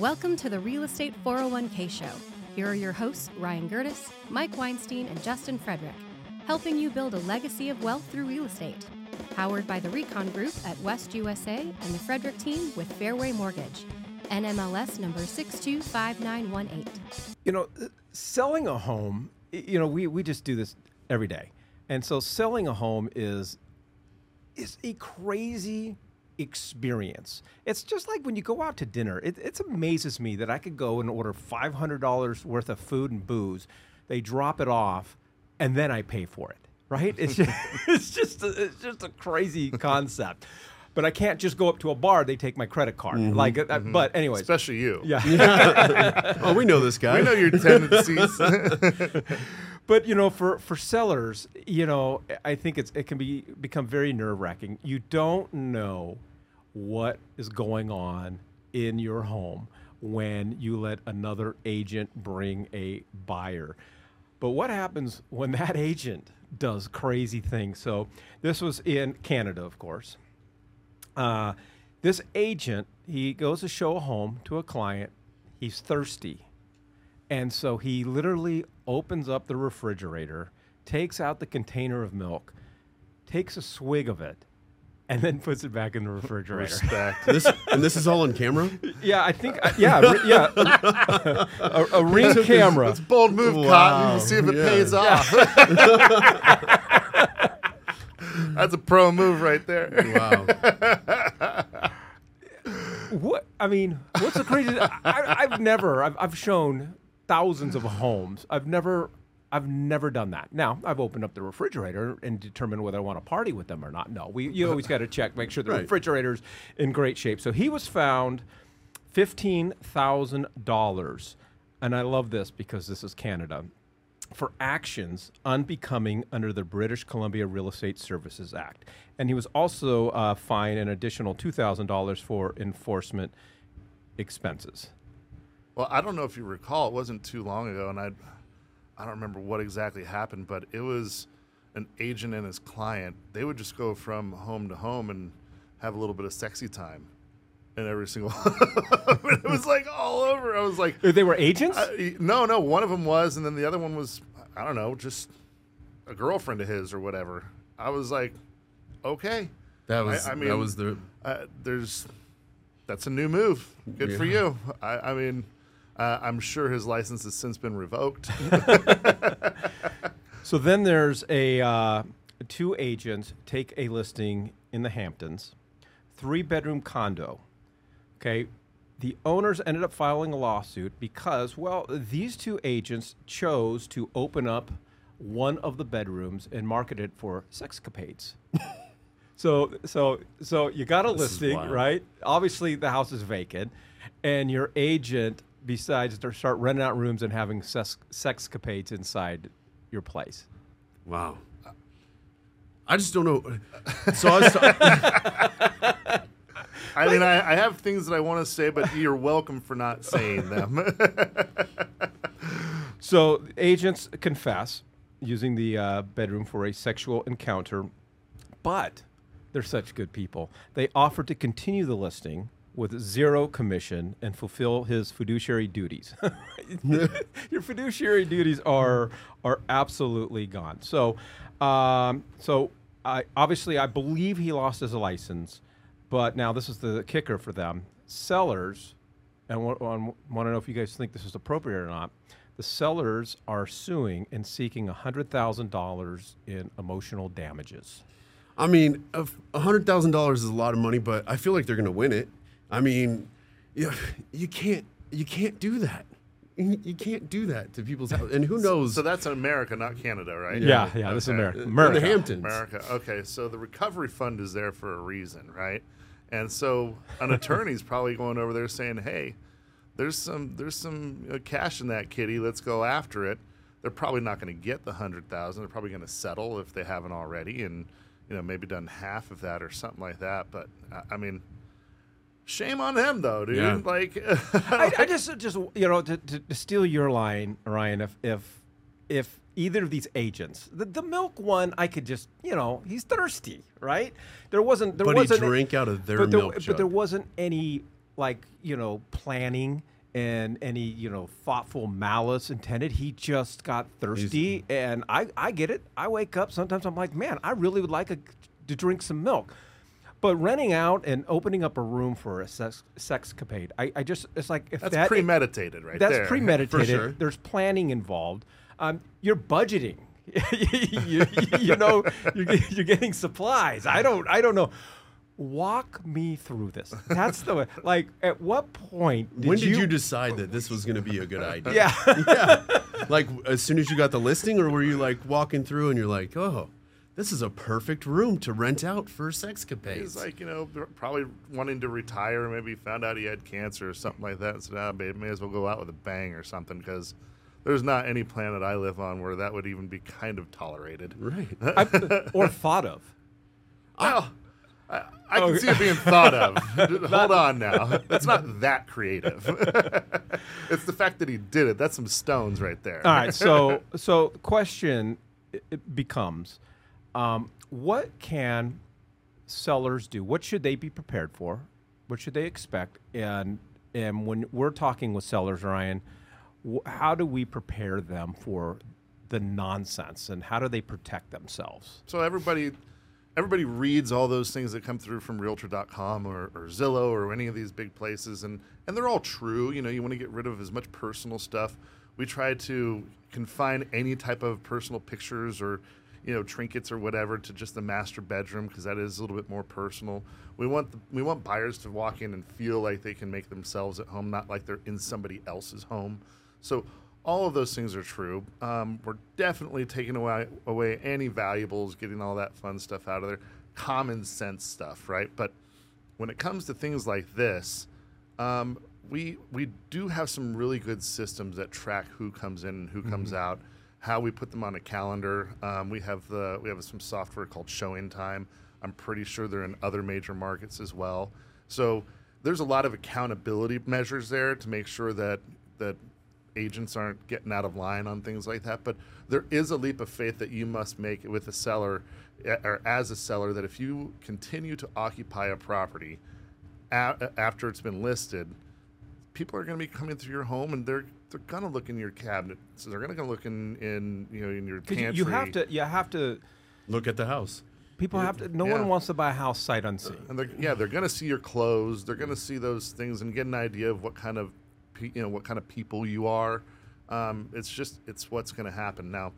Welcome to the Real Estate 401k Show. Here are your hosts, Ryan Gerdes, Mike Weinstein, and Justin Frederick, helping you build a legacy of wealth through real estate. Powered by the Recon Group at West USA and the Frederick team with Fairway Mortgage. NMLS number 625918. You know, uh, selling a home, you know, we, we just do this every day. And so selling a home is is a crazy experience. It's just like when you go out to dinner. It, it amazes me that I could go and order $500 worth of food and booze. They drop it off, and then I pay for it. Right? It's just, it's just a, it's just a crazy concept. But I can't just go up to a bar. They take my credit card. Mm-hmm, like, uh, uh mm-hmm. but anyway, Especially you. yeah. Oh, we know this guy. I know your tendencies. But you know, for for sellers, you know, I think it's it can be become very nerve wracking. You don't know what is going on in your home when you let another agent bring a buyer. But what happens when that agent does crazy things? So this was in Canada, of course. Uh, this agent, he goes to show a home to a client. He's thirsty. And so he literally opens up the refrigerator, takes out the container of milk, takes a swig of it, and then puts it back in the refrigerator. Respect. this and this is all on camera. yeah, I think, uh, yeah, re- yeah. a, a ring camera. It's a bold move, Wow, Cotton. We'll see if it yeah. pays off. That's a pro move right there. Wow. What I mean, what's the crazy? I, I've never. I've, I've shown thousands of homes. I've never. I've never done that. Now I've opened up the refrigerator and determined whether I want to party with them or not. No, we you always got to check, make sure the Right. refrigerator's in great shape. So he was found fifteen thousand dollars, and I love this because this is Canada for actions unbecoming under the British Columbia Real Estate Services Act. And he was also uh, fined an additional $2,000 for enforcement expenses. Well, I don't know if you recall, it wasn't too long ago, and I, I don't remember what exactly happened, but it was an agent and his client. They would just go from home to home and have a little bit of sexy time, in every single. it was like all over. I was like, They were agents? I- no, no. One of them was, and then the other one was, I don't know, just a girlfriend of his or whatever. I was like, okay, That was I that mean- was the uh, there's that's a new move. Good for you. I, I mean, uh, I'm sure his license has since been revoked. So then there's a uh, two agents take a listing in the Hamptons, three bedroom condo. Okay, the owners ended up filing a lawsuit because, well, these two agents chose to open up one of the bedrooms and market it for sexcapades. so, so, so you got a This listing, right? Obviously, the house is vacant, and your agent decides to start renting out rooms and having sex, sexcapades inside your place. wow. I just don't know. So I was ta- I mean, I, I have things that I want to say, but you're welcome for not saying them. So agents confess using the uh, bedroom for a sexual encounter, but they're such good people. They offer to continue the listing with zero commission and fulfill his fiduciary duties. Your fiduciary duties are are absolutely gone. So, um, so I, obviously, I believe he lost his license, but now this is the kicker for them: sellers and want, want to know if you guys think this is appropriate or not. The sellers are suing and seeking $100,000 in emotional damages. I mean, a hundred thousand dollars is a lot of money, but I feel like they're gonna win it. I mean, you, you can't you can't do that. You you can't do that to people's house. And who knows? so that's in America, not Canada, right? Yeah, yeah, this is Okay. America. in America. the Hamptons. America. Okay, so the recovery fund is there for a reason, right? And so an attorney's probably going over there saying, "Hey, there's some there's some uh, cash in that kitty. Let's go after it." They're probably not going to get the hundred thousand. They're probably going to settle if they haven't already, and you know maybe done half of that or something like that. But uh, I mean, shame on them though, dude. Yeah. Like, I, I just, just you know, to, to, to steal your line, Ryan, if if if either of these agents, the, the milk one, I could just, you know, he's thirsty, right? There wasn't, there But he wasn't, drank out of their but there, milk but jug. there wasn't any like you know planning and any you know thoughtful malice intended. He just got thirsty, and I I get it. I wake up sometimes. I'm like, man, I really would like a, to drink some milk. But renting out and opening up a room for a sex sexcapade, I, I just it's like if That's that premeditated, right that's there. premeditated. sure. There's planning involved. Um, you're budgeting. you, you know, you're, you're getting supplies. I don't. I don't know. Walk me through this. That's the way. Like, at what point did when did you? you, decide that this was going to be a good idea? yeah. yeah. Like as soon as you got the listing, or were you like walking through and you're like, oh, this is a perfect room to rent out for sexcapades? He's like, you know, probably wanting to retire. Maybe found out he had cancer or something like that. And said, ah, babe, may as well go out with a bang or something because there's not any planet I live on where that would even be kind of tolerated. right. I, or thought of. Well, I, I can Okay. see it being thought of. Hold on now. That's not that creative. it's the fact that he did it. That's some stones right there. All right. So, so the question becomes, um, what can sellers do? What should they be prepared for? What should they expect? And and when we're talking with sellers, Ryan, how do we prepare them for the nonsense and how do they protect themselves? So everybody everybody reads all those things that come through from realtor.com or, or Zillow or any of these big places and and they're all true. You know, you want to get rid of as much personal stuff. We try to confine any type of personal pictures or you know trinkets or whatever to just the master bedroom because that is a little bit more personal. We want the, we want buyers to walk in and feel like they can make themselves at home, not like they're in somebody else's home. So all of those things are true. Um, we're definitely taking away away any valuables, getting all that fun stuff out of there, common sense stuff, right? But when it comes to things like this, um, we we do have some really good systems that track who comes in and who comes out, how we put them on a calendar. Um, we have the we have some software called Showing Time. I'm pretty sure they're in other major markets as well. So there's a lot of accountability measures there to make sure that that agents aren't getting out of line on things like that. But there is a leap of faith that you must make with a seller or as a seller that if you continue to occupy a property a- after it's been listed, people are going to be coming through your home and they're they're going to look in your cabinet. So they're going to look in in you know in your 'Cause pantry. you, you have to. You have to. Look at the house. People have to. No Yeah. one wants to buy a house sight unseen. and they're yeah they're going to see your clothes they're going to see those things and get an idea of what kind of pe- you know what kind of people you are um, it's just it's what's going to happen now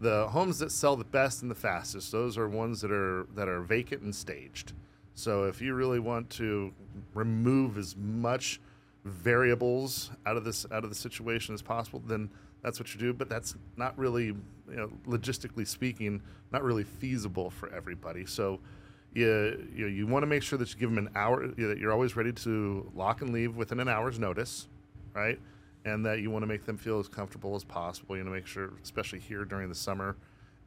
the homes that sell the best and the fastest those are ones that are that are vacant and staged so if you really want to remove as much variables out of this out of the situation as possible then that's what you do. But that's not really you know logistically speaking not really feasible for everybody. So you you, you want to make sure that you give them an hour you know, that you're always ready to lock and leave within an hour's notice right? And that you want to make them feel as comfortable as possible. You want to make sure especially here during the summer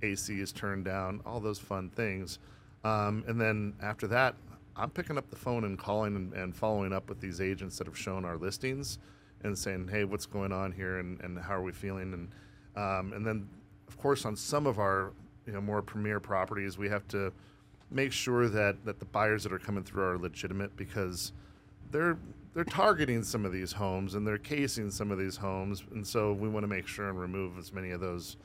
ac is turned down all those fun things. Um, and then after that i'm picking up the phone and calling and, and following up with these agents that have shown our listings and saying hey what's going on here and, and how are we feeling? And um, and then of course on some of our you know more premier properties we have to make sure that that the buyers that are coming through are legitimate because they're they're targeting some of these homes and they're casing some of these homes. And so we want to make sure and remove as many of those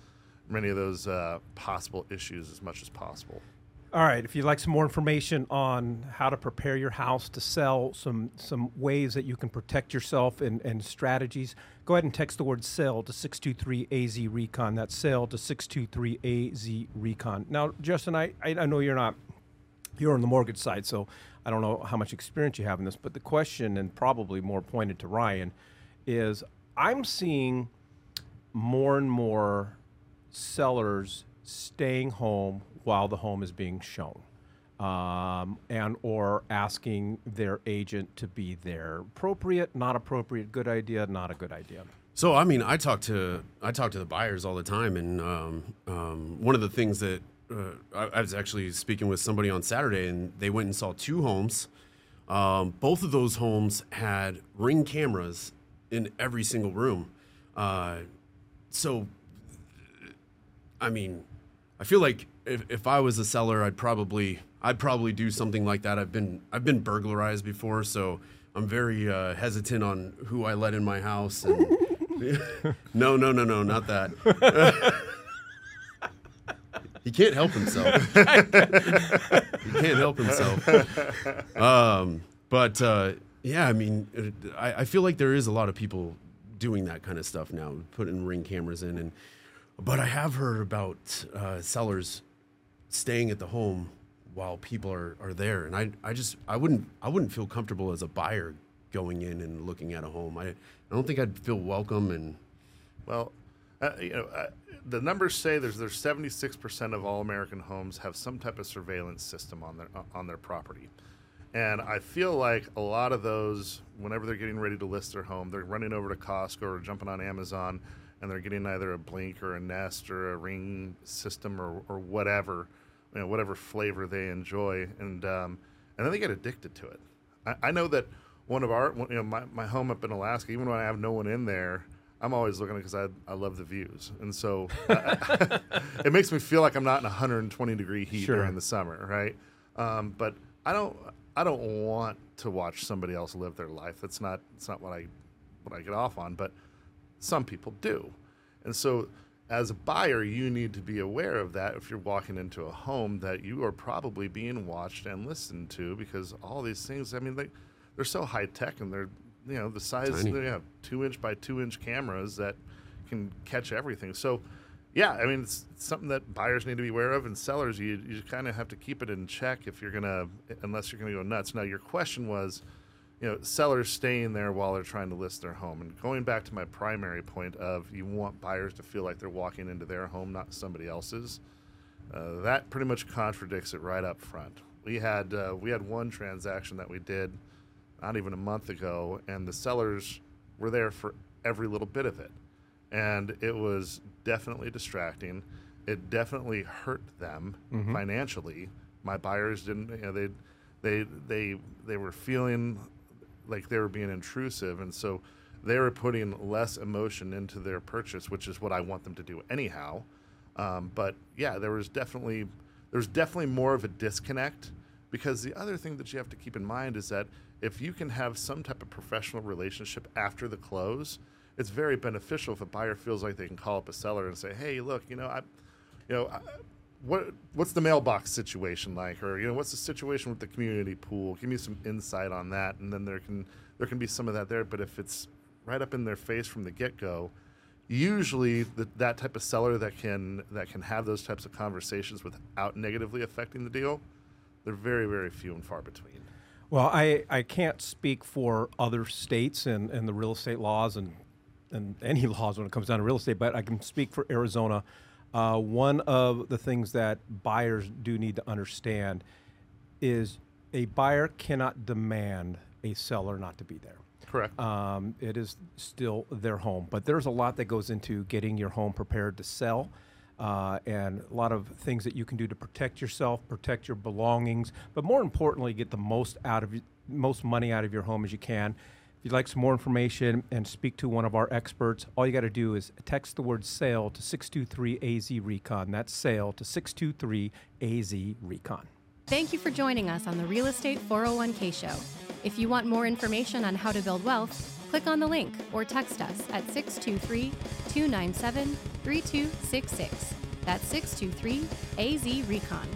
many of those uh, possible issues as much as possible All right. If you'd like some more information on how to prepare your house to sell, some some ways that you can protect yourself and, and strategies, go ahead and text the word sell to 623AZ Recon. That's sell to 623AZ Recon. Now, Justin, I, I I know you're not you're on the mortgage side, so I don't know how much experience you have in this, but the question, and probably more pointed to Ryan, is I'm seeing more and more sellers staying home while the home is being shown. Um, and or asking their agent to be there. Appropriate, not appropriate, good idea, not a good idea. So I mean, I talk to I talk to the buyers all the time, and um, um, one of the things that uh, I, I was actually speaking with somebody on Saturday, and they went and saw two homes. Um, both of those homes had ring cameras in every single room. Uh, so, I mean, I feel like if, if I was a seller, I'd probably I'd probably do something like that. I've been I've been burglarized before, so I'm very uh, hesitant on who I let in my house. And no, no, no, no, not that. he can't help himself. he can't help himself. Um, but uh, yeah, I mean, uh, I, I feel like there is a lot of people doing that kind of stuff now, putting ring cameras in, and but I have heard about uh, sellers staying at the home while people are, are there, and I, I just I wouldn't I wouldn't feel comfortable as a buyer going in and looking at a home. I, I don't think I'd feel welcome and Well, uh, you know, uh, the numbers say there's there's 76% of all American homes have some type of surveillance system on their on their property. And I feel like a lot of those, whenever they're getting ready to list their home, they're running over to Costco or jumping on Amazon, and they're getting either a Blink or a Nest or a Ring system or, or whatever, you know, whatever flavor they enjoy, and um, and then they get addicted to it. I, I know that one of our, you know, my, my home up in Alaska, even when I have no one in there, I'm always looking because I, I love the views, and so uh, it makes me feel like I'm not in 120 degree heat Sure. during the summer, right? Um, but I don't I don't want to watch somebody else live their life. That's not that's not what I what I get off on. But some people do, and so as a buyer, you need to be aware of that if you're walking into a home that you are probably being watched and listened to because all these things. I mean, they they're so high tech and they're you know the size Tiny. they have two inch by two inch cameras that can catch everything. So yeah, I mean it's, it's something that buyers need to be aware of, and sellers you you kind of have to keep it in check if you're gonna unless you're gonna go nuts. Now your question was, you know, sellers staying there while they're trying to list their home, and going back to my primary point of you want buyers to feel like they're walking into their home, not somebody else's. Uh, that pretty much contradicts it right up front. We had uh, we had one transaction that we did not even a month ago, and the sellers were there for every little bit of it, and it was definitely distracting. It definitely hurt them financially. My buyers didn't, you know, they, they, they, they were feeling like they were being intrusive, and so they were putting less emotion into their purchase, which is what I want them to do anyhow. Um, but yeah, there was definitely there's definitely more of a disconnect because the other thing that you have to keep in mind is that if you can have some type of professional relationship after the close, it's very beneficial if a buyer feels like they can call up a seller and say, "Hey, look, you know, I, you know, I, what what's the mailbox situation like, or you know, what's the situation with the community pool? Give me some insight on that." And then there can there can be some of that there. But if it's right up in their face from the get go, usually the, that type of seller that can that can have those types of conversations without negatively affecting the deal, they're very very few and far between. Well, I, I can't speak for other states and, and the real estate laws and, and any laws when it comes down to real estate, but I can speak for Arizona. Uh, one of the things that buyers do need to understand is a buyer cannot demand a seller not to be there. Correct. Um, it is still their home, but there's a lot that goes into getting your home prepared to sell, uh, and a lot of things that you can do to protect yourself, protect your belongings, but more importantly, get the most out of most money out of your home as you can. If you'd like some more information and speak to one of our experts, all you got to do is text the word sale to 623 AZ Recon. That's sale to 623 AZ Recon. Thank you for joining us on the Real Estate 401k Show. If you want more information on how to build wealth, click on the link or text us at 623 297 3266. That's 623 AZ Recon.